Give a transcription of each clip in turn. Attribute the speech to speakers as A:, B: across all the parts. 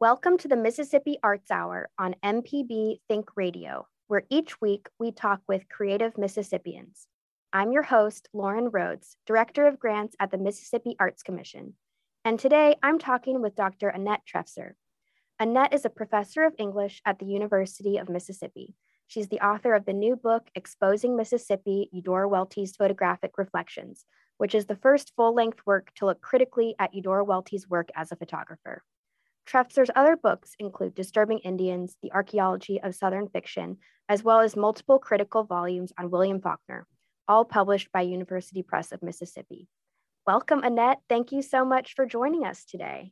A: Welcome to the Mississippi Arts Hour on MPB Think Radio, where each week we talk with creative Mississippians. I'm your host, Lauren Rhodes, Director of Grants at the Mississippi Arts Commission. And today I'm talking with Dr. Annette Trefzer. Annette is a professor of English at the University of Mississippi. She's the author of the new book, Exposing Mississippi Eudora Welty's Photographic Reflections, which is the first full length work to look critically at Eudora Welty's work as a photographer. Trefzer's other books include Disturbing Indians, The Archaeology of Southern Fiction, as well as multiple critical volumes on William Faulkner, all published by University Press of Mississippi. Welcome, Annette. Thank you so much for joining us today.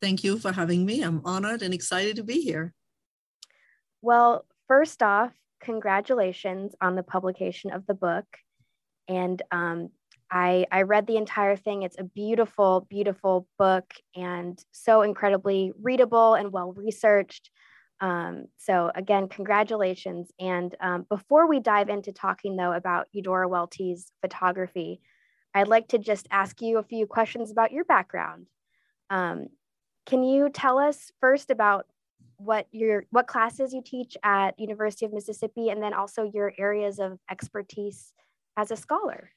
B: Thank you for having me. I'm honored and excited to be here.
A: Well, first off, congratulations on the publication of the book. And um, I, I read the entire thing. It's a beautiful, beautiful book and so incredibly readable and well researched. Um, so, again, congratulations. And um, before we dive into talking, though, about Eudora Welty's photography, I'd like to just ask you a few questions about your background. Um, can you tell us first about what your what classes you teach at University of Mississippi and then also your areas of expertise as a scholar?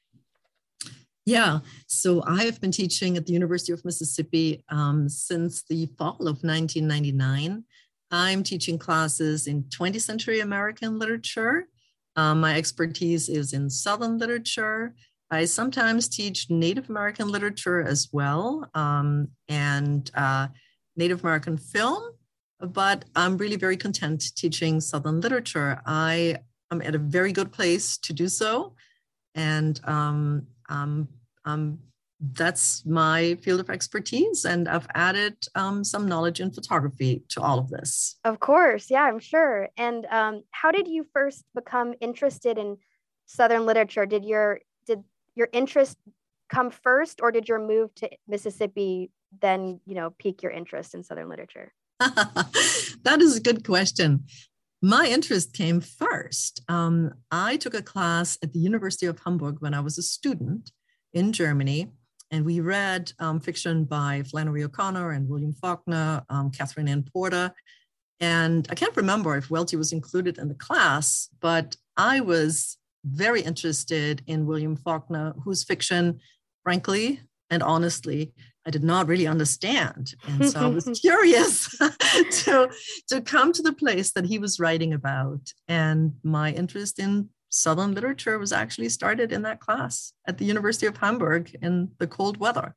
B: Yeah, so I have been teaching at the University of Mississippi um, since the fall of 1999. I'm teaching classes in 20th century American literature. Um, my expertise is in Southern literature. I sometimes teach Native American literature as well um, and uh, Native American film, but I'm really very content teaching Southern literature. I am at a very good place to do so. And um, um, um, that's my field of expertise and i've added um, some knowledge in photography to all of this.
A: Of course. Yeah i'm sure. And um, how did you first become interested in southern literature? Did your did your interest come first or did your move to mississippi then you know pique your interest in southern literature?
B: That is a good question. My interest came first. Um, i took a class at the university of hamburg when i was a student in Germany. And we read um, fiction by Flannery O'Connor and William Faulkner, um, Katherine Anne Porter. And I can't remember if Welty was included in the class, but I was very interested in William Faulkner, whose fiction, frankly and honestly, I did not really understand. And so I was curious to, to come to the place that he was writing about. And my interest in Southern literature was actually started in that class at the University of Hamburg in the cold weather.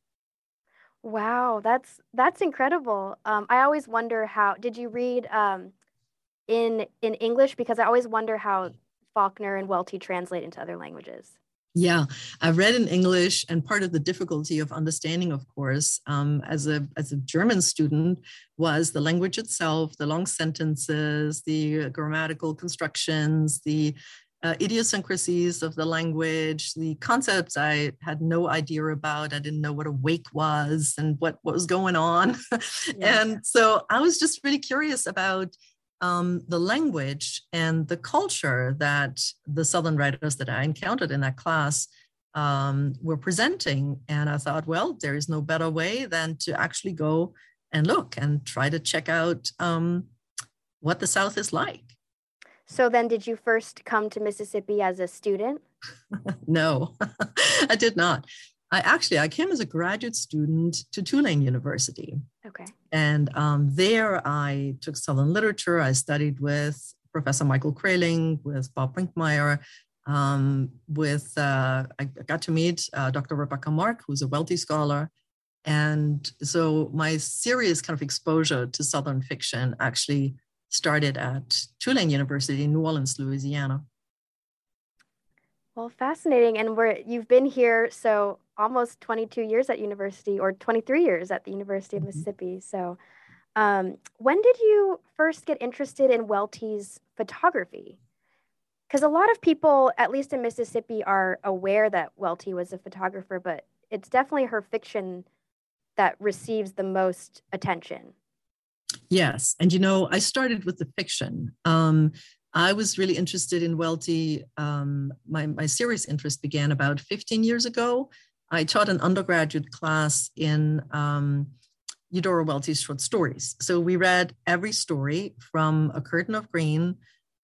A: Wow, that's that's incredible. Um, I always wonder how did you read um, in in English because I always wonder how Faulkner and Welty translate into other languages.
B: Yeah, I read in English, and part of the difficulty of understanding, of course, um, as a as a German student, was the language itself, the long sentences, the grammatical constructions, the uh, idiosyncrasies of the language, the concepts I had no idea about. I didn't know what a wake was and what, what was going on. Yeah. and so I was just really curious about um, the language and the culture that the Southern writers that I encountered in that class um, were presenting. And I thought, well, there is no better way than to actually go and look and try to check out um, what the South is like.
A: So then did you first come to Mississippi as a student?
B: no, I did not. I actually I came as a graduate student to Tulane University.
A: Okay.
B: And um, there I took Southern literature. I studied with Professor Michael Kreyling, with Bob Brinkmeyer, um, with uh, I got to meet uh, Dr. Rebecca Mark, who's a Welty scholar. And so my serious kind of exposure to Southern fiction actually started at Tulane University in New Orleans, Louisiana.
A: Well, fascinating. And we're you've been here so almost 22 years at university or 23 years at the University of mm-hmm. Mississippi. So Um, when did you first get interested in Welty's photography? Because a lot of people, at least in Mississippi, are aware that Welty was a photographer, but it's definitely her fiction that receives the most attention.
B: Yes. And you know, I started with the fiction. Um, I was really interested in Welty. Um, my, my serious interest began about 15 years ago. I taught an undergraduate class in um, Eudora Welty's short stories. So we read every story from A Curtain of Green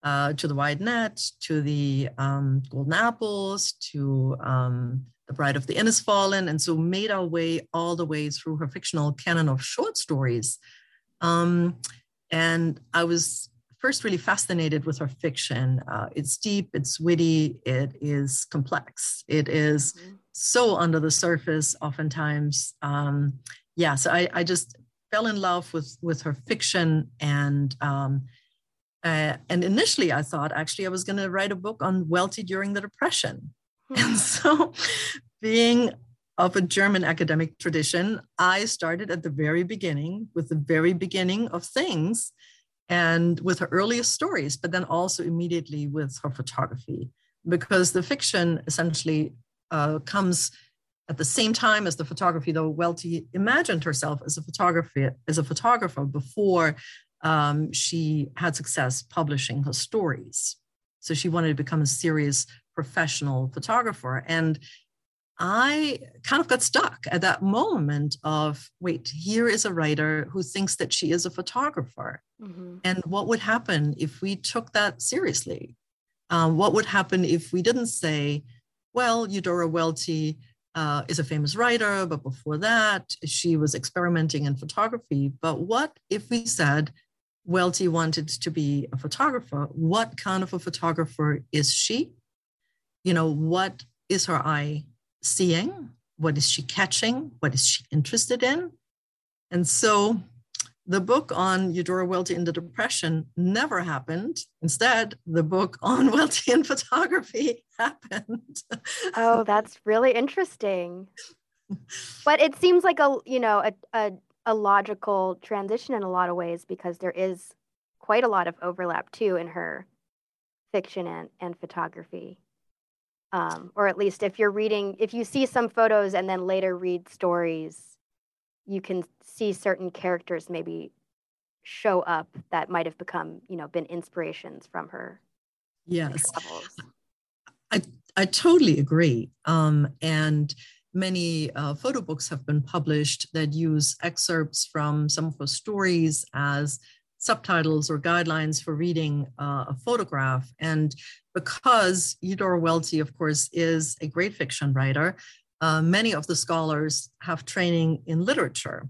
B: uh, to The Wide Net to The um, Golden Apples to um, The Bride of the Innisfallen. And so made our way all the way through her fictional canon of short stories. Um, and I was first really fascinated with her fiction. Uh, it's deep, it's witty, it is complex, it is mm-hmm. so under the surface, oftentimes. Um, yeah, so I, I, just fell in love with with her fiction, and um, uh, and initially I thought actually I was going to write a book on Welty during the Depression, and so being of a German academic tradition, I started at the very beginning with the very beginning of things and with her earliest stories, but then also immediately with her photography, because the fiction essentially uh, comes at the same time as the photography, though Welty imagined herself as a photographer, as a photographer before um, she had success publishing her stories. So she wanted to become a serious professional photographer. And I kind of got stuck at that moment of wait, here is a writer who thinks that she is a photographer. Mm-hmm. And what would happen if we took that seriously? Um, what would happen if we didn't say, well, Eudora Welty uh, is a famous writer, but before that, she was experimenting in photography. But what if we said, Welty wanted to be a photographer? What kind of a photographer is she? You know, what is her eye seeing? What is she catching? What is she interested in? And so the book on Eudora Welty in the Depression never happened. Instead, the book on Welty in photography happened.
A: oh, that's really interesting. But it seems like a you know a, a a logical transition in a lot of ways because there is quite a lot of overlap too in her fiction and, and photography um, or at least if you're reading if you see some photos and then later read stories you can see certain characters maybe show up that might have become you know been inspirations from her
B: yes. i i totally agree um, and many uh, photo books have been published that use excerpts from some of her stories as subtitles or guidelines for reading uh, a photograph. And because Eudora Welty, of course, is a great fiction writer, uh, many of the scholars have training in literature.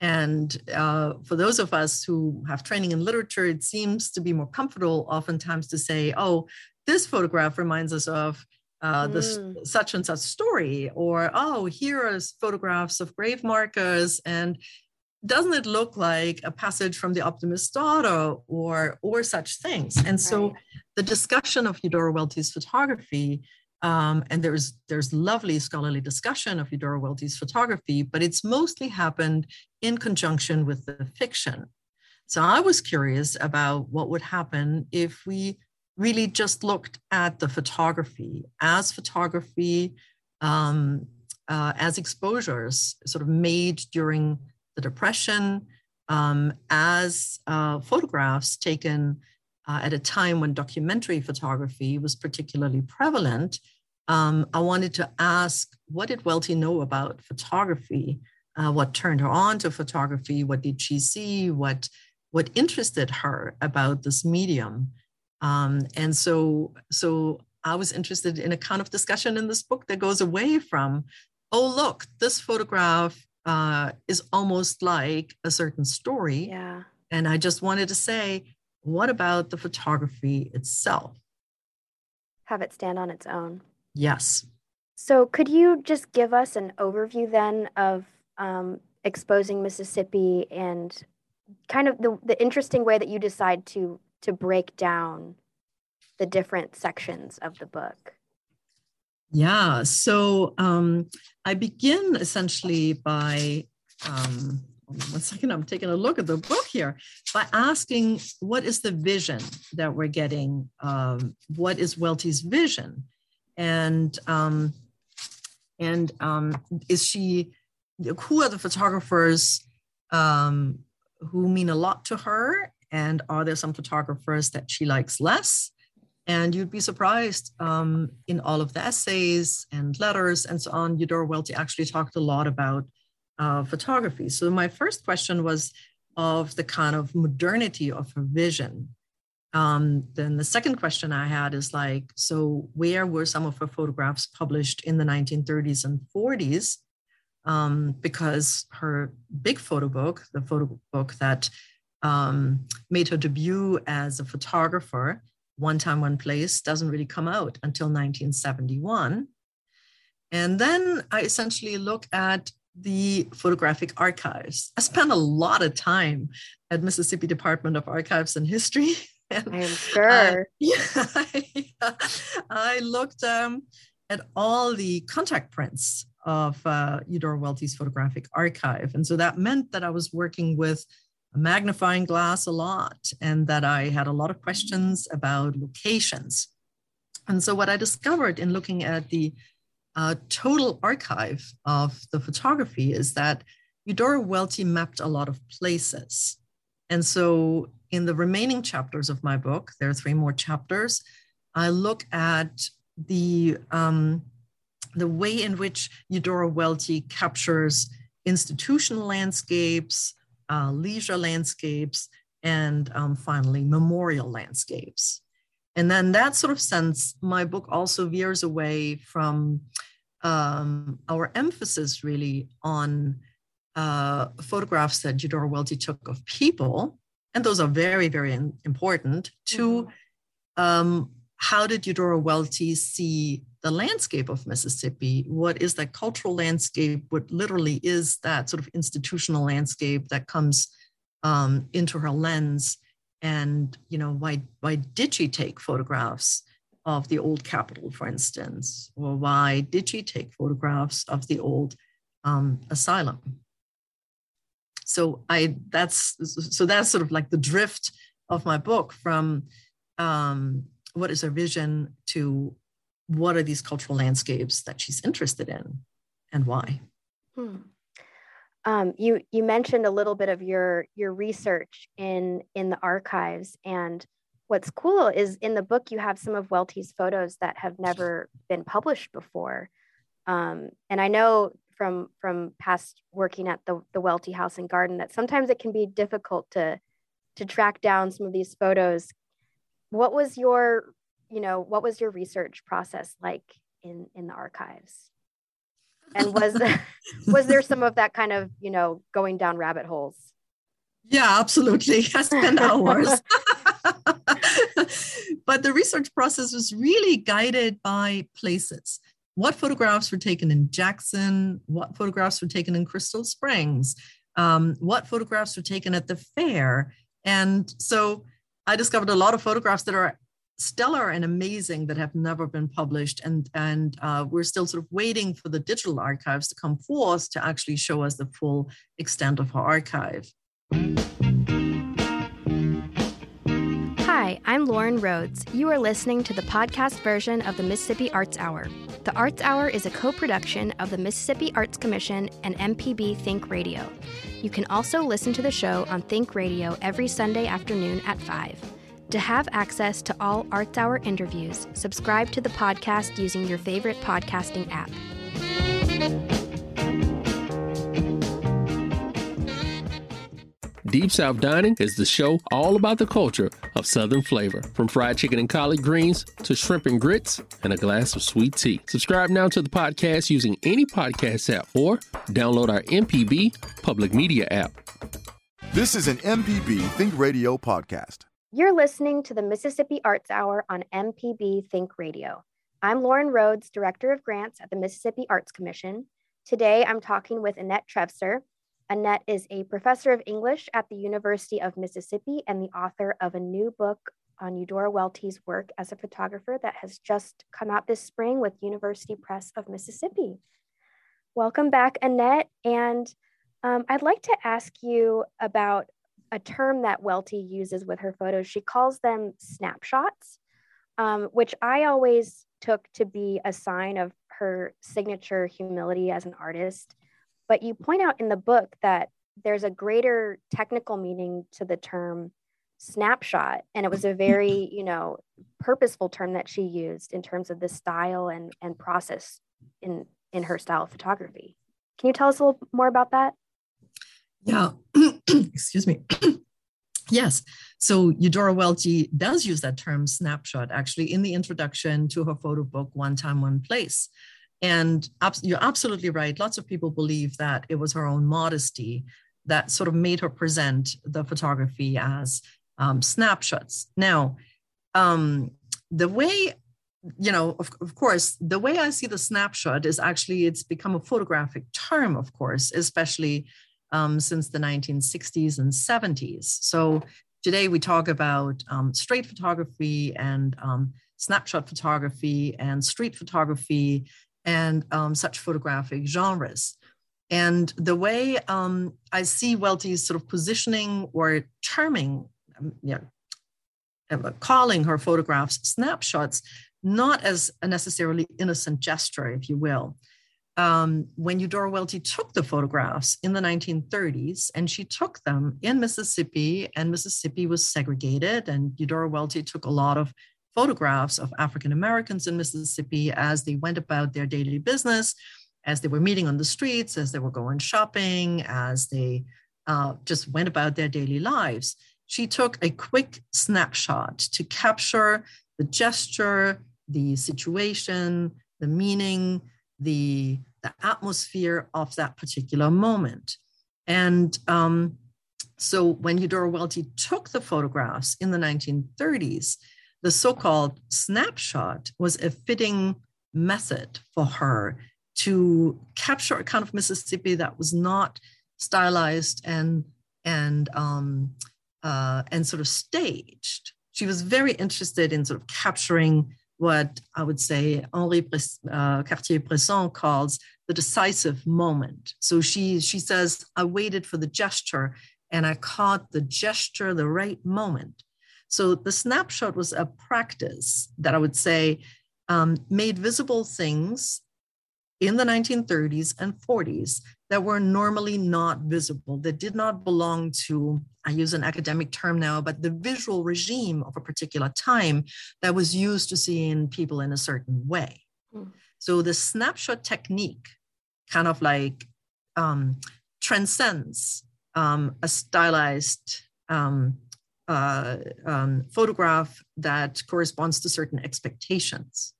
B: And uh, for those of us who have training in literature, it seems to be more comfortable oftentimes to say, oh, this photograph reminds us of uh, this mm. such and such story, or oh, here are photographs of grave markers, and doesn't it look like a passage from the optimist's daughter or or such things and so right. the discussion of eudora welty's photography um, and there's there's lovely scholarly discussion of eudora welty's photography but it's mostly happened in conjunction with the fiction so i was curious about what would happen if we really just looked at the photography as photography um, uh, as exposures sort of made during the Depression um, as uh, photographs taken uh, at a time when documentary photography was particularly prevalent. Um, I wanted to ask what did Welty know about photography? Uh, what turned her on to photography? What did she see? What, what interested her about this medium? Um, and so, so I was interested in a kind of discussion in this book that goes away from, oh, look, this photograph uh, is almost like a certain story.
A: Yeah.
B: And I just wanted to say, what about the photography itself?
A: Have it stand on its own.
B: Yes.
A: So, could you just give us an overview then of um, exposing Mississippi and kind of the, the interesting way that you decide to to break down the different sections of the book?
B: Yeah, so um, I begin essentially by, um, one second, I'm taking a look at the book here by asking what is the vision that we're getting? Um, what is Welty's vision? And um, and um, is she? Who are the photographers um, who mean a lot to her? And are there some photographers that she likes less? And you'd be surprised um, in all of the essays and letters and so on. Eudora Welty actually talked a lot about uh, photography. So my first question was of the kind of modernity of her vision. Um, then the second question I had is like, so where were some of her photographs published in the 1930s and 40s? Um, because her big photo book, the photo book that um, made her debut as a photographer, One Time, One Place, doesn't really come out until 1971. And then I essentially look at the photographic archives. I spent a lot of time at Mississippi Department of Archives and History.
A: And, I am sure.
B: Uh, yeah, I looked um, at all the contact prints of uh, Eudora Welty's photographic archive. And so that meant that I was working with magnifying glass a lot and that I had a lot of questions about locations. And so what I discovered in looking at the uh, total archive of the photography is that Eudora Welty mapped a lot of places. And so in the remaining chapters of my book, there are three more chapters, I look at the, um, the way in which Eudora Welty captures institutional landscapes, uh, leisure landscapes, and um, finally memorial landscapes. And then that sort of sense, my book also veers away from um, our emphasis really on uh, photographs that Eudora Welty took of people, and those are very, very important, to mm-hmm. um, how did Eudora Welty see the landscape of Mississippi? What is that cultural landscape? What literally is that sort of institutional landscape that comes um, into her lens? and you know why why did she take photographs of the old capitol for instance or why did she take photographs of the old um, asylum so i that's so that's sort of like the drift of my book from um, what is her vision to what are these cultural landscapes that she's interested in and why hmm.
A: Um, you you mentioned a little bit of your your research in in the archives, and what's cool is in the book you have some of Welty's photos that have never been published before. Um, and I know from from past working at the the Welty House and Garden that sometimes it can be difficult to to track down some of these photos. What was your you know what was your research process like in in the archives? and was was there some of that kind of you know going down rabbit holes?
B: Yeah absolutely. I spent hours. But the research process was really guided by places. What photographs were taken in jackson? What photographs were taken in crystal springs? Um, what photographs were taken at the fair? And so i discovered a lot of photographs that are stellar and amazing that have never been published. And, and uh, we're still sort of waiting for the digital archives to come forth to actually show us the full extent of her archive.
A: Hi, I'm Lauren Rhodes. You are listening to the podcast version of the Mississippi Arts Hour. The Arts Hour is a co production of the Mississippi Arts Commission and MPB Think Radio. You can also listen to the show on Think Radio every Sunday afternoon at 5. To have access to all Arts Hour interviews, subscribe to the podcast using your favorite podcasting app.
C: Deep South Dining is the show all about the culture of Southern flavor, from fried chicken and collard greens to shrimp and grits and a glass of sweet tea. Subscribe now to the podcast using any podcast app or download our MPB public media app.
D: This is an MPB Think Radio podcast.
A: You're listening to the Mississippi Arts Hour on MPB Think Radio. I'm Lauren Rhodes, Director of Grants at the Mississippi Arts Commission. Today, I'm talking with Annette Trefzer. Annette is a professor of English at the University of Mississippi and the author of a new book on Eudora Welty's work as a photographer that has just come out this spring with University Press of Mississippi. Welcome back, Annette. And Um, I'd like to ask you about a term that Welty uses with her photos. She calls them snapshots, um, which I always took to be a sign of her signature humility as an artist. But you point out in the book that there's a greater technical meaning to the term snapshot and it was a very you know purposeful term that she used in terms of the style and and process in in her style of photography can you tell us a little more about that
B: yeah. Excuse me. Yes. So eudora welty does use that term snapshot actually in the introduction to her photo book one time one place. And you're absolutely right. Lots of people believe that it was her own modesty that sort of made her present the photography as um, snapshots. Now, um, the way, you know, of, of course, the way I see the snapshot is actually it's become a photographic term, of course, especially um, since the 1960s and 70s. So today we talk about um, straight photography and um, snapshot photography and street photography and um, such photographic genres. And the way um, I see Welty's sort of positioning or terming um, uh, calling her photographs snapshots, not as a necessarily innocent gesture, if you will. Um, when Eudora Welty took the photographs in the 1930s, and she took them in Mississippi, and Mississippi was segregated, and Eudora Welty took a lot of photographs of African Americans in Mississippi as they went about their daily business, as they were meeting on the streets, as they were going shopping, as they uh, just went about their daily lives. She took a quick snapshot to capture the gesture, the situation, the meaning, the, the atmosphere of that particular moment. And um, so when Eudora Welty took the photographs in the 1930s, the so called snapshot was a fitting method for her to capture a kind of Mississippi that was not stylized and and um, uh, and sort of staged. She was very interested in sort of capturing what I would say Henri uh, Cartier-Bresson calls the decisive moment. So she she says, I waited for the gesture and I caught the gesture, the right moment. So the snapshot was a practice that I would say um, made visible things in the 1930s and 40s that were normally not visible, that did not belong to, I use an academic term now, but the visual regime of a particular time that was used to seeing people in a certain way. Mm. So the snapshot technique kind of like um, transcends um, a stylized um, uh, um, photograph that corresponds to certain expectations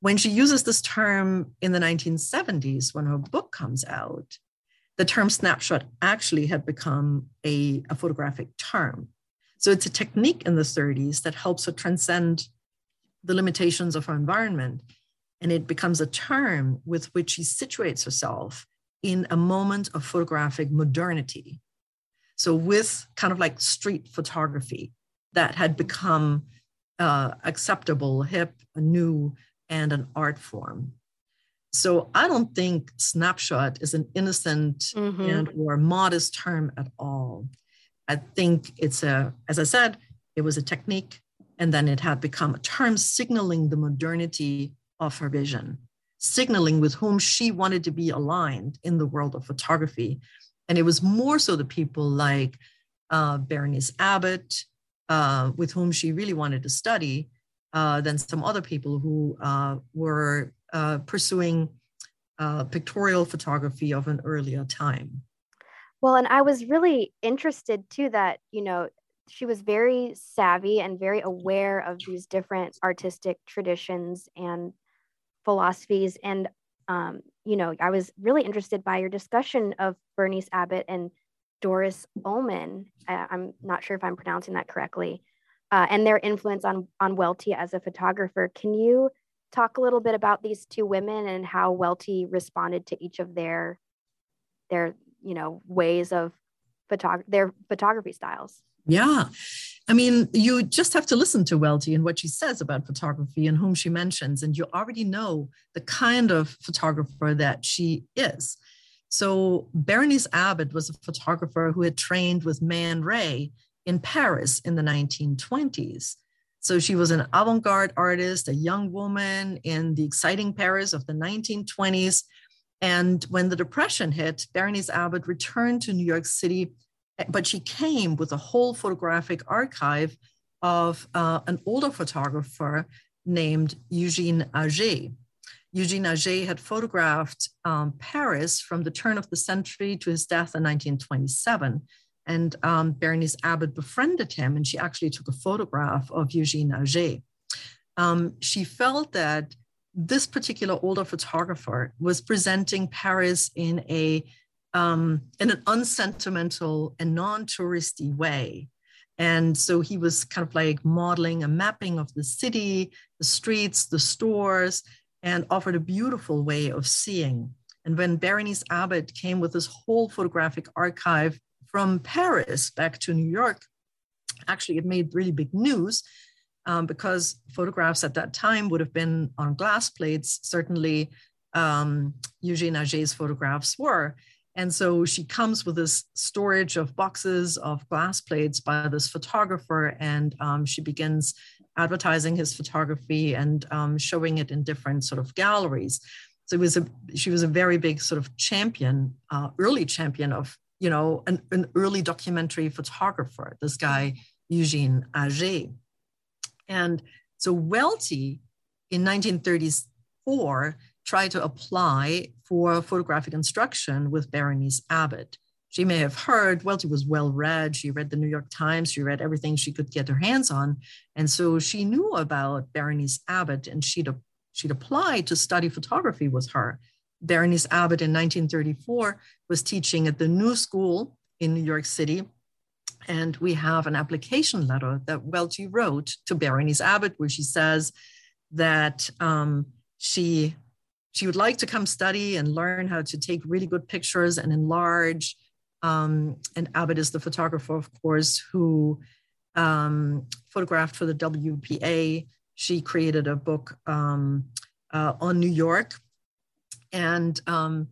B: when she uses this term in the 1970s, when her book comes out, the term snapshot actually had become a, a photographic term. So it's a technique in the 30s that helps her transcend the limitations of her environment. And it becomes a term with which she situates herself in a moment of photographic modernity. So, with kind of like street photography that had become uh, acceptable, hip, new, and an art form. So I don't think snapshot is an innocent mm-hmm. and or modest term at all. I think it's a, as I said, it was a technique, and then it had become a term signaling the modernity of her vision, signaling with whom she wanted to be aligned in the world of photography. And it was more so the people like uh, Berenice Abbott, uh, with whom she really wanted to study, uh, than some other people who uh, were uh, pursuing uh, pictorial photography of an earlier time.
A: Well, and I was really interested too that, you know, she was very savvy and very aware of these different artistic traditions and philosophies. And, um, you know, I was really interested by your discussion of Berenice Abbott and Doris Ulmann. I'm not sure if I'm pronouncing that correctly uh, and their influence on on Welty as a photographer. Can you talk a little bit about these two women and how Welty responded to each of their their you know ways of photog- their photography styles?
B: Yeah. I mean, you just have to listen to Welty and what she says about photography and whom she mentions, and you already know the kind of photographer that she is. So Berenice Abbott was a photographer who had trained with Man Ray in Paris in the 1920s. So she was an avant garde artist, a young woman in the exciting Paris of the 1920s. And when the Depression hit, Berenice Abbott returned to New York City, but she came with a whole photographic archive of uh, an older photographer named Eugene Atget. Eugene Atget had photographed um, Paris from the turn of the century to his death in 1927. And um, Berenice Abbott befriended him, and she actually took a photograph of Eugene Atget. Um, she felt that this particular older photographer was presenting Paris in a um, in an unsentimental and non-touristy way. And so he was kind of like modeling a mapping of the city, the streets, the stores, and offered a beautiful way of seeing. And when Berenice Abbott came with this whole photographic archive from Paris back to New York, actually, it made really big news um, because photographs at that time would have been on glass plates. Certainly, um, Eugene Atget's photographs were. And so she comes with this storage of boxes of glass plates by this photographer, and um, she begins advertising his photography and um, showing it in different sort of galleries. So it was a she was a very big sort of champion, uh, early champion of you know an, an early documentary photographer. This guy Eugene Atget, and so Welty in 1934 tried to apply for photographic instruction with Berenice Abbott. She may have heard, Welty was well read. She read the New York Times. She read everything she could get her hands on. And so she knew about Berenice Abbott and she'd, she'd applied to study photography with her. Berenice Abbott in 1934 was teaching at the New School in New York City. And we have an application letter that Welty wrote to Berenice Abbott, where she says that um, she she would like to come study and learn how to take really good pictures and enlarge um, and Abbott is the photographer, of course, who um, photographed for the WPA. She created a book um, uh, on New York. And, um,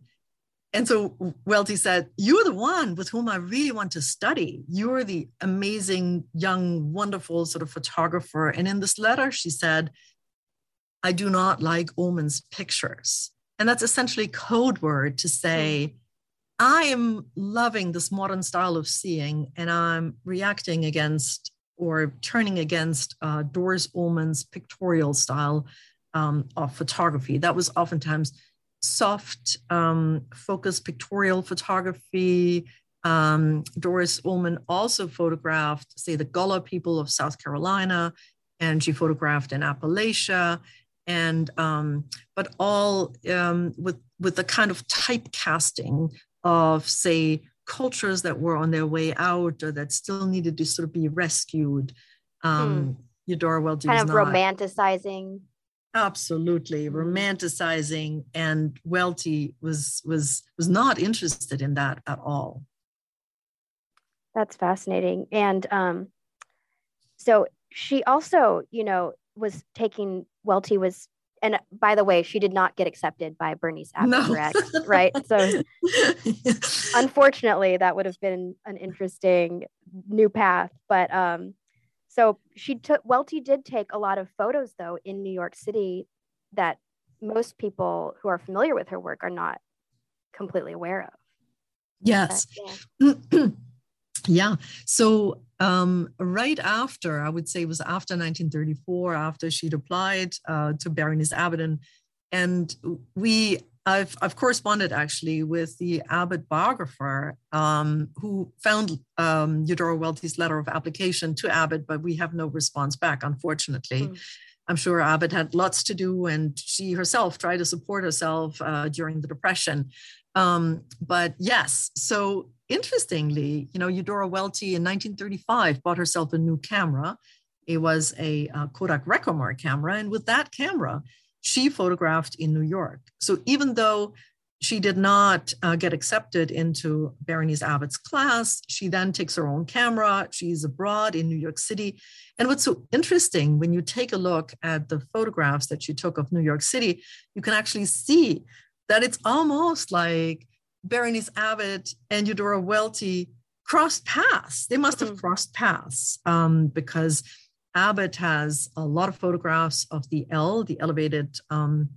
B: and so Welty said, You're the one with whom I really want to study. You're the amazing, young, wonderful sort of photographer. And in this letter, she said, I do not like Ulmann's pictures. And that's essentially code word to say, I am loving this modern style of seeing, and I'm reacting against or turning against uh, Doris Ulmann's pictorial style um, of photography. That was oftentimes soft, um, focused pictorial photography. Um, Doris Ulmann also photographed, say, the Gullah people of South Carolina, and she photographed in Appalachia, and um, but all um, with with the kind of typecasting of, say, cultures that were on their way out or that still needed to sort of be rescued. Um, hmm. Eudora Welty
A: kind of not. romanticizing.
B: Absolutely, hmm. romanticizing, and Welty was was was not interested in that at all.
A: That's fascinating, and um, so she also, you know, was taking Welty was and by the way, she did not get accepted by Berenice Abbott, no. right. So unfortunately, that would have been an interesting new path. But um, so she took Welty did take a lot of photos though in New York City that most people who are familiar with her work are not completely aware of.
B: Yes. But, yeah. yeah. So um, right after, I would say it was after 1934, after she'd applied uh, to Abbott. And, and we, I've, I've corresponded actually with the Abbott biographer um, who found um, Eudora Welty's letter of application to Abbott, but we have no response back, unfortunately. Mm. I'm sure Abbott had lots to do, and she herself tried to support herself uh, during the Depression. Um, but yes, so interestingly, you know, Eudora Welty in 1935 bought herself a new camera. It was a uh, Kodak Recomar camera. And with that camera, she photographed in New York. So even though she did not uh, get accepted into Berenice Abbott's class. She then takes her own camera. She's abroad in New York City. And what's so interesting when you take a look at the photographs that she took of New York City, you can actually see that it's almost like Berenice Abbott and Eudora Welty crossed paths. They must have mm-hmm. crossed paths um, because Abbott has a lot of photographs of the L, the elevated um,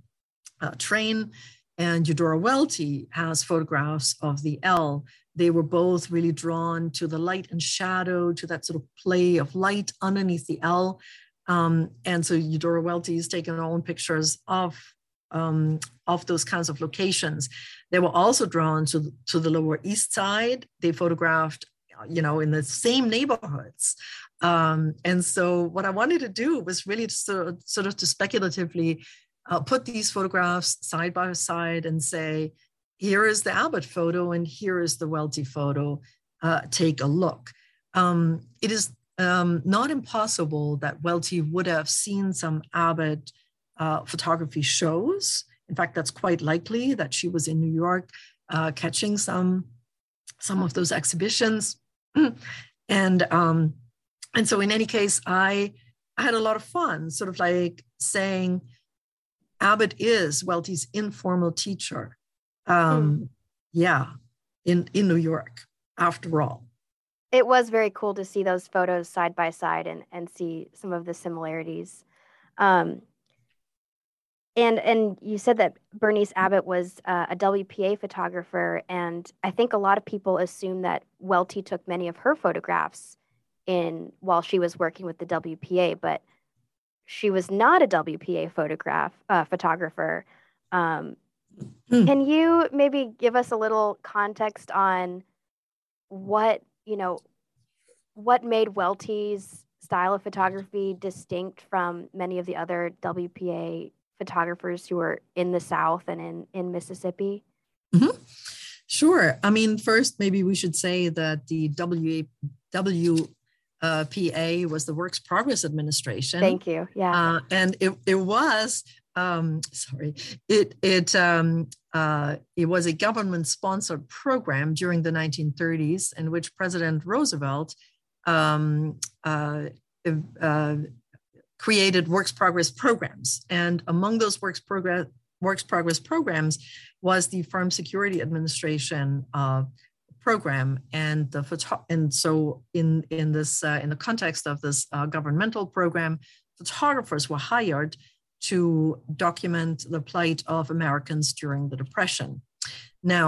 B: uh, train, and Eudora Welty has photographs of the L. They were both really drawn to the light and shadow, to that sort of play of light underneath the L. Um, and so Eudora Welty has taken her own pictures of um, of those kinds of locations. They were also drawn to, to the Lower East Side. They photographed, you know, in the same neighborhoods. Um, and so what I wanted to do was really to sort of, sort of to speculatively uh, put these photographs side by side and say, here is the Abbott photo and here is the Welty photo. Uh, take a look. Um, it is um, not impossible that Welty would have seen some Abbott uh, photography shows. In fact, that's quite likely that she was in New York uh, catching some some of those exhibitions, and um, and so in any case, I I had a lot of fun, sort of like saying, Abbott is Welty's informal teacher. Um, hmm. Yeah, in in New York, after all.
A: It was very cool to see those photos side by side and and see some of the similarities. Um, and and you said that Berenice Abbott was uh, a WPA photographer, and I think a lot of people assume that Welty took many of her photographs in while she was working with the WPA, but she was not a WPA photograph uh, photographer. Um, hmm. Can you maybe give us a little context on what you know what made Welty's style of photography distinct from many of the other WPA photographers who are in the South and in, in Mississippi?
B: Mm-hmm. Sure. I mean, first, maybe we should say that the WA, WPA was the Works Progress Administration.
A: Thank you. Yeah.
B: Uh, and it, it was, um, sorry, it, it, um, uh, it was a government sponsored program during the 1930s in which President Roosevelt um, uh, uh, created works progress programs. And among those works progress works progress programs was the Farm Security Administration uh, program, and the photo- and so in in this uh, in the context of this uh, governmental program, photographers were hired to document the plight of Americans during the Depression. Now,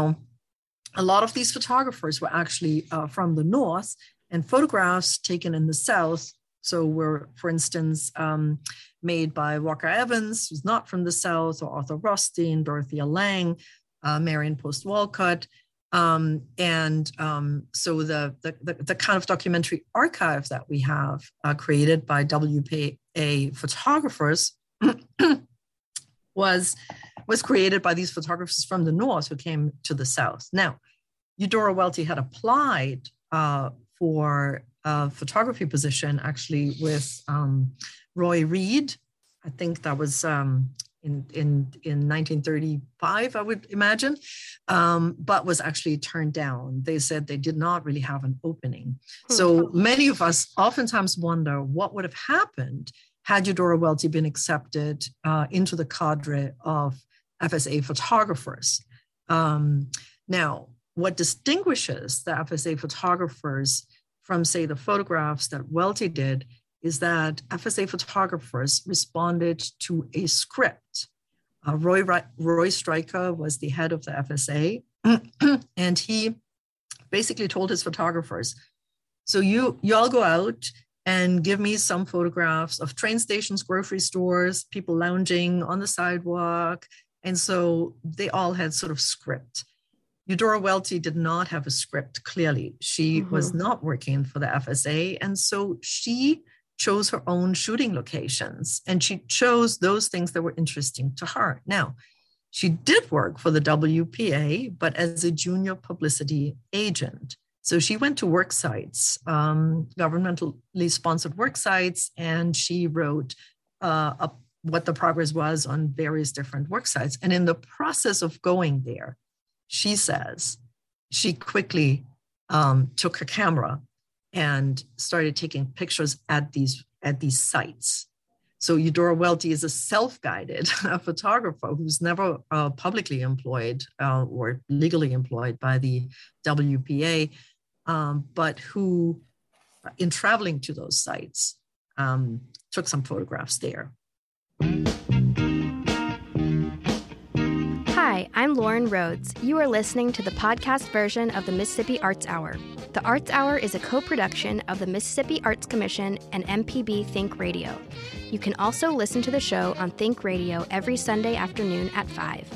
B: a lot of these photographers were actually uh, from the North, and photographs taken in the South so were, for instance, um, made by Walker Evans, who's not from the South, or Arthur Rothstein, Dorothea Lange, uh, Marion Post Wolcott. Um, and um, so the, the, the, kind of documentary archive that we have uh, created by WPA photographers was, was created by these photographers from the North who came to the South. Now, Eudora Welty had applied uh, for a photography position actually with um, Roy Reed. I think that was um, in, in, in 1935, I would imagine, um, but was actually turned down. They said they did not really have an opening. Hmm. So many of us oftentimes wonder what would have happened had Eudora Welty been accepted uh, into the cadre of FSA photographers. Um, now, what distinguishes the FSA photographers from, say, the photographs that Welty did is that FSA photographers responded to a script. Uh, Roy, Roy Stryker was the head of the FSA, and he basically told his photographers, so you, you all go out and give me some photographs of train stations, grocery stores, people lounging on the sidewalk. And so they all had sort of script. Eudora Welty did not have a script, clearly. She mm-hmm. was not working for the FSA. And so she chose her own shooting locations and she chose those things that were interesting to her. Now, she did work for the WPA, but as a junior publicity agent. So she went to work sites, um, governmentally sponsored work sites, and she wrote uh, up what the progress was on various different work sites. And in the process of going there, she says she quickly um, took her camera and started taking pictures at these at these sites So Eudora Welty is a self-guided photographer who's never uh, publicly employed uh, or legally employed by the WPA, um, but who, in traveling to those sites, um, took some photographs there.
A: Hi, I'm Lauren Rhodes. You are listening to the podcast version of the Mississippi Arts Hour. The Arts Hour is a co production of the Mississippi Arts Commission and MPB Think Radio. You can also listen to the show on Think Radio every Sunday afternoon at 5.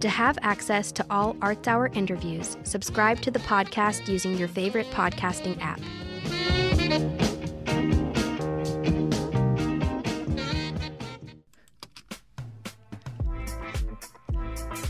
A: To have access to all Arts Hour interviews, subscribe to the podcast using your favorite podcasting app.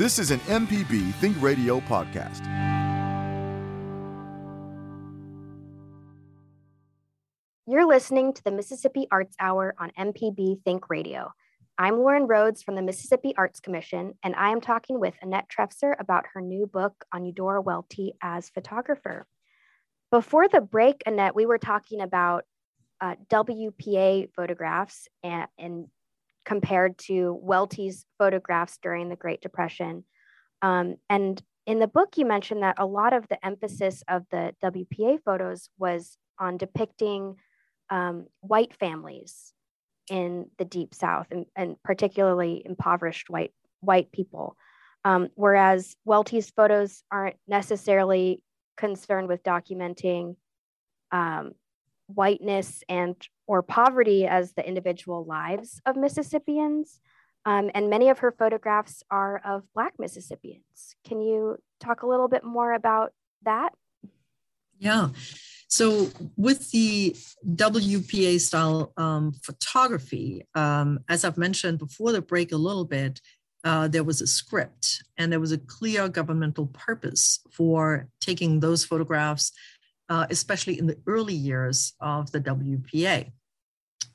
D: This is an MPB Think Radio podcast.
A: You're listening to the Mississippi Arts Hour on MPB Think Radio. I'm Lauren Rhodes from the Mississippi Arts Commission, and I am talking with Annette Trefzer about her new book on Eudora Welty as photographer. Before the break, Annette, we were talking about uh, WPA photographs and, and compared to Welty's photographs during the Great Depression. Um, and in the book, you mentioned that a lot of the emphasis of the WPA photos was on depicting um, white families in the Deep South and, and particularly impoverished white, white people. Um, whereas Welty's photos aren't necessarily concerned with documenting um, whiteness and or poverty as the individual lives of Mississippians. Um, and many of her photographs are of Black Mississippians. Can you talk a little bit more about that?
B: Yeah. So, with the WPA style um, photography, um, as I've mentioned before the break a little bit, uh, there was a script and there was a clear governmental purpose for taking those photographs uh, especially in the early years of the WPA.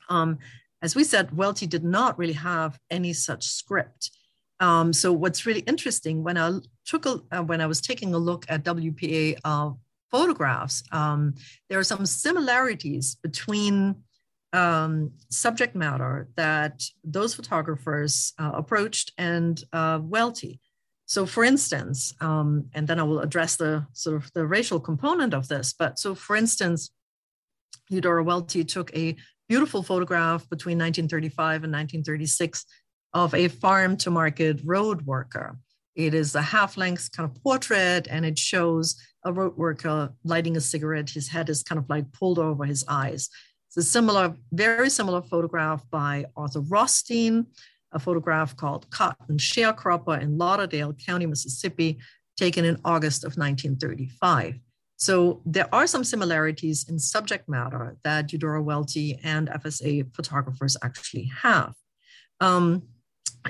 B: Um, as we said, Welty did not really have any such script. Um, so what's really interesting when I took a, uh, when I was taking a look at WPA uh, photographs, um, there are some similarities between um, subject matter that those photographers uh, approached and uh, Welty. So for instance, um, and then I will address the sort of the racial component of this, but so for instance, Eudora Welty took a beautiful photograph between 1935 and 1936 of a farm to market road worker. It is a half length kind of portrait and it shows a road worker lighting a cigarette. His head is kind of like pulled over his eyes. It's a similar, very similar photograph by Arthur Rothstein a photograph called Cotton Sharecropper in Lauderdale County, Mississippi, taken in August of 1935. So there are some similarities in subject matter that Eudora Welty and FSA photographers actually have. Um,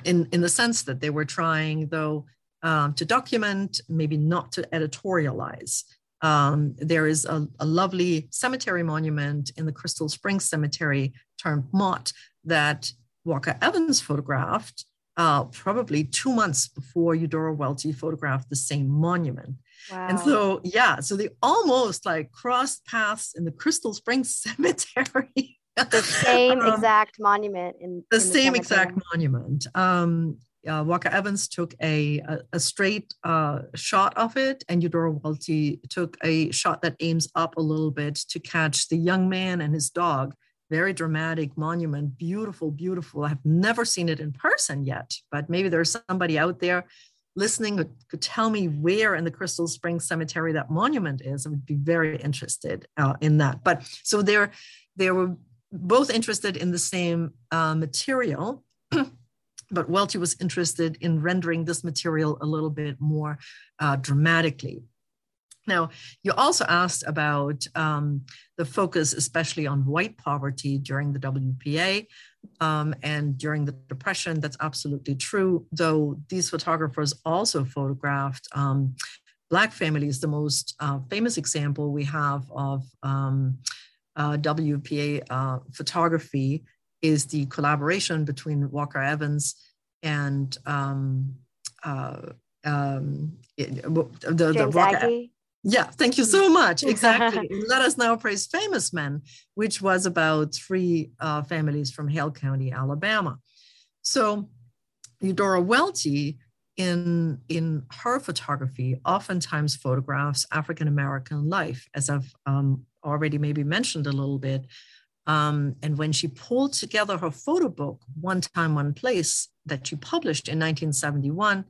B: in, in the sense that they were trying, though, um, to document, maybe not to editorialize. Um, there is a, a, lovely cemetery monument in the Crystal Springs Cemetery termed Mott that Walker Evans photographed uh, probably two months before Eudora Welty photographed the same monument. Wow. And so, yeah, so they almost like crossed paths in the Crystal Springs Cemetery.
A: the same um, exact monument in
B: the, in the same cemetery. exact monument. Um, uh, Walker Evans took a, a, a straight uh, shot of it, and Eudora Welty took a shot that aims up a little bit to catch the young man and his dog very dramatic monument, beautiful, beautiful. I've never seen it in person yet, but maybe there's somebody out there listening who could tell me where in the Crystal Springs Cemetery that monument is. I would be very interested uh, in that. But so they're they were both interested in the same uh, material. but Welty was interested in rendering this material a little bit more uh, dramatically. Now, you also asked about um, the focus, especially on white poverty during the WPA um, and during the Depression. That's absolutely true, though these photographers also photographed um, Black families. The most uh, famous example we have of um, uh, WPA uh, photography is the collaboration between Walker Evans and um, uh, um, the, the, Walker. Yeah, thank you so much. Exactly. Let us now praise famous men, which was about three uh, families from Hale County, Alabama. So Eudora Welty, in in her photography, oftentimes photographs African American life, as I've um, already maybe mentioned a little bit. Um, and when she pulled together her photo book, One Time, One Place, that she published in 1971,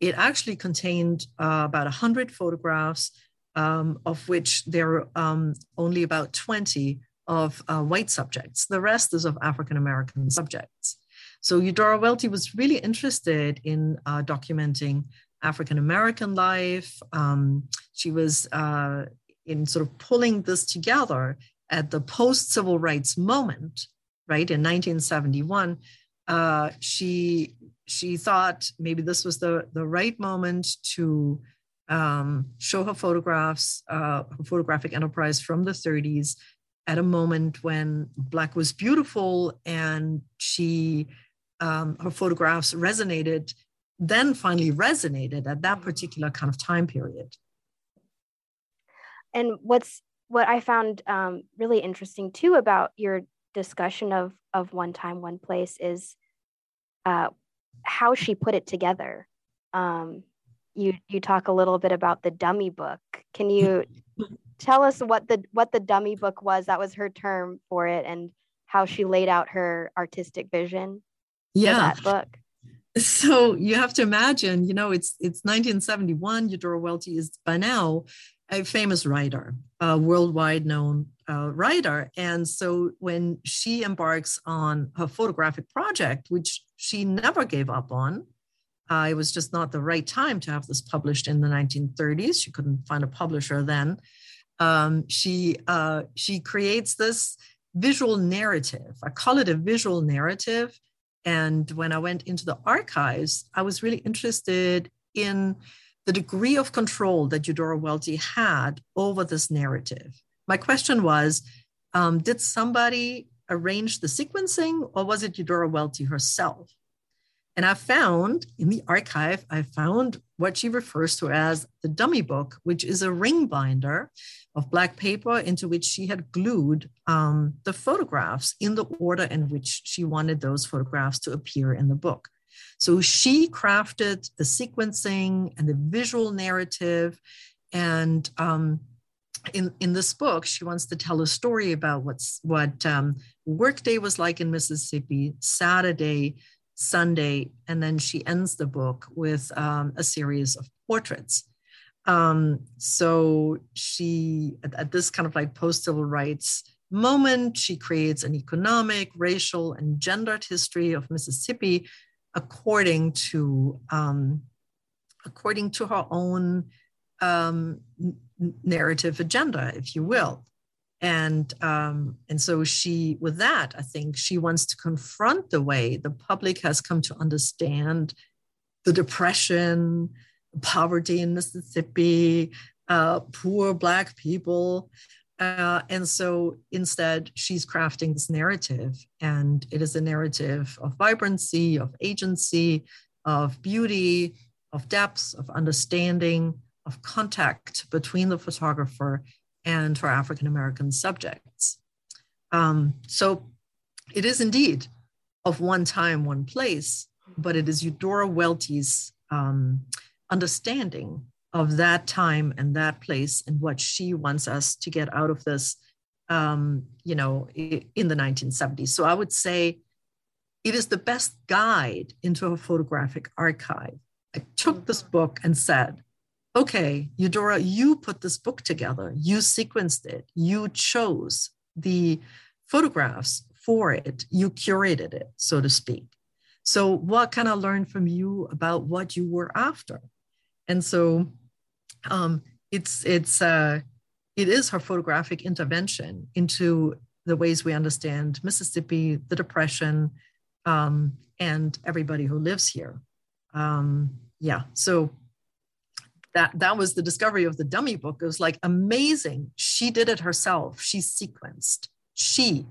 B: it actually contained uh, about 100 photographs, um, of which there are um, only about 20 of uh, white subjects. The rest is of African American subjects. So Eudora Welty was really interested in uh, documenting African American life. Um, she was uh, in sort of pulling this together at the post civil rights moment, right in 1971. Uh, she she thought maybe this was the the right moment to um, show her photographs, uh, her photographic enterprise from the 30s, at a moment when Black was beautiful, and she um, her photographs resonated. Then finally resonated at that particular kind of time period.
A: And what's what I found um, really interesting too about your discussion of of one time one place is uh, how she put it together. Um, you you talk a little bit about the dummy book. Can you tell us what the what the dummy book was? That was her term for it, and how she laid out her artistic vision.
B: Yeah,
A: that book.
B: So you have to imagine, you know, it's it's 1971. Eudora Welty is by now a famous writer, a worldwide known uh, writer. And so when she embarks on her photographic project, which she never gave up on, uh, it was just not the right time to have this published in the 1930s. She couldn't find a publisher then. Um, she uh, she creates this visual narrative. I call it a visual narrative. And when I went into the archives, I was really interested in the degree of control that Eudora Welty had over this narrative. My question was um, Did somebody arrange the sequencing, or was it Eudora Welty herself? And I found in the archive, I found what she refers to as the dummy book, which is a ring binder of black paper into which she had glued um, the photographs in the order in which she wanted those photographs to appear in the book. So she crafted the sequencing and the visual narrative. And um, in, in this book, she wants to tell a story about what's what um, workday was like in Mississippi, Saturday, Sunday, and then she ends the book with um, a series of portraits. Um, so she, at, at, this kind of like post civil rights moment, she creates an economic, racial, and gendered history of Mississippi according to um, according to her own um, narrative agenda, if you will. And um, and so she, with that, I think she wants to confront the way the public has come to understand the depression, poverty in Mississippi, uh, poor Black people, uh, and so instead, she's crafting this narrative, and it is a narrative of vibrancy, of agency, of beauty, of depth, of understanding, of contact between the photographer and her African American subjects. Um, so it is indeed of one time, one place, but it is Eudora Welty's um, understanding of that time and that place and what she wants us to get out of this um, you know in the 1970s so i would say it is the best guide into a photographic archive. I took this mm-hmm. book and said okay eudora you put this book together. You sequenced it. You chose the photographs for it. You curated it so to speak. So what can i learn from you about what you were after? And so um, it's it's uh, it is her photographic intervention into the ways we understand Mississippi, the Depression, um, and everybody who lives here. Um, yeah, so that that was the discovery of the dummy book. It was like amazing. She did it herself. She sequenced. She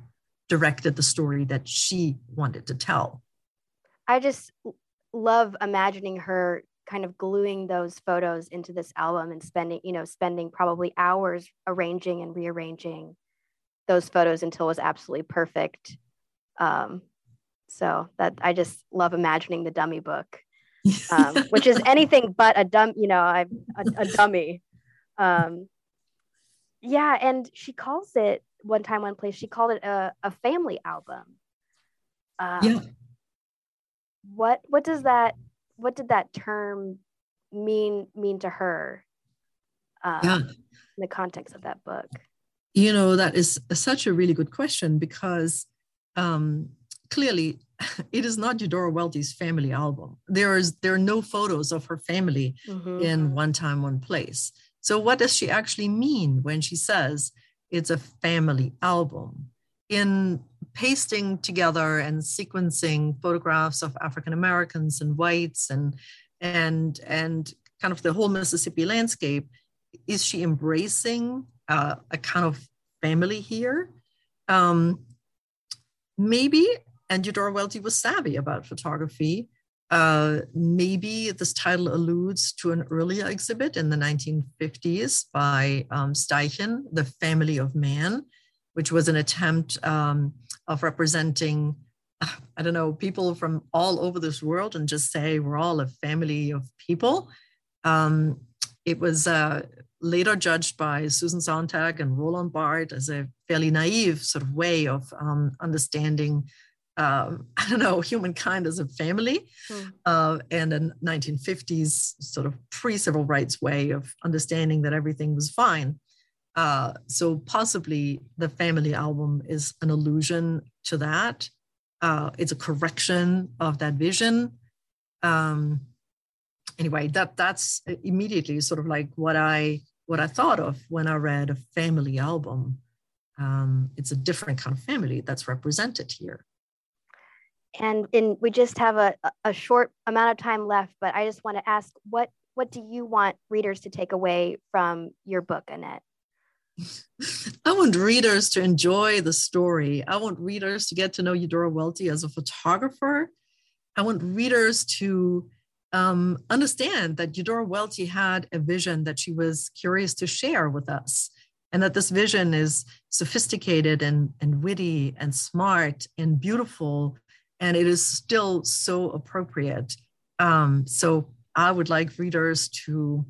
B: directed the story that she wanted to tell.
A: I just love imagining her kind of gluing those photos into this album and spending, you know, spending probably hours arranging and rearranging those photos until it was absolutely perfect. Um, so that I just love imagining the dummy book, um, which is anything but a dumb, you know, I a, a dummy. Um, yeah, and she calls it one time, one place. She called it a, a family album. Um, yeah. What what does that what did that term mean mean to her? Um, yeah. In the context of that book.
B: You know, that is such a really good question because um, clearly it is not Eudora Welty's family album. There is there are no photos of her family mm-hmm. in One Time, One Place. So what does she actually mean when she says it's a family album? In pasting together and sequencing photographs of African Americans and whites and and and kind of the whole Mississippi landscape, is she embracing uh, a kind of family here? Um, maybe and Eudora Welty was savvy about photography. Uh, maybe this title alludes to an earlier exhibit in the 1950s by um, Steichen, The Family of Man, which was an attempt um, of representing, I don't know, people from all over this world and just say we're all a family of people. Um, it was uh, later judged by Susan Sontag and Roland Barthes as a fairly naive sort of way of um, understanding um, I don't know, humankind as a family, mm. uh, and a 1950s sort of pre-civil rights way of understanding that everything was fine. Uh, so possibly the family album is an allusion to that. Uh, it's a correction of that vision. Um, anyway, that that's immediately sort of like what I what I thought of when I read a family album. Um, it's a different kind of family that's represented here
A: and in we just have a, a short amount of time left but i just want to ask what what do you want readers to take away from your book annette
B: I want readers to enjoy the story. I want readers to get to know Eudora Welty as a photographer. I want readers to um, understand that Eudora Welty had a vision that she was curious to share with us, and that this vision is sophisticated and, and witty and smart and beautiful and it is still so appropriate. Um, so I would like readers to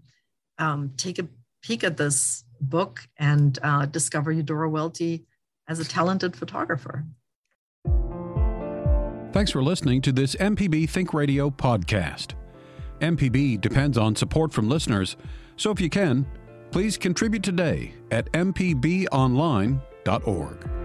B: um, take a peek at this book and uh, discover Eudora Welty as a talented photographer.
E: Thanks for listening to this MPB Think Radio podcast. MPB depends on support from listeners, so if you can, please contribute today at mpbonline.org.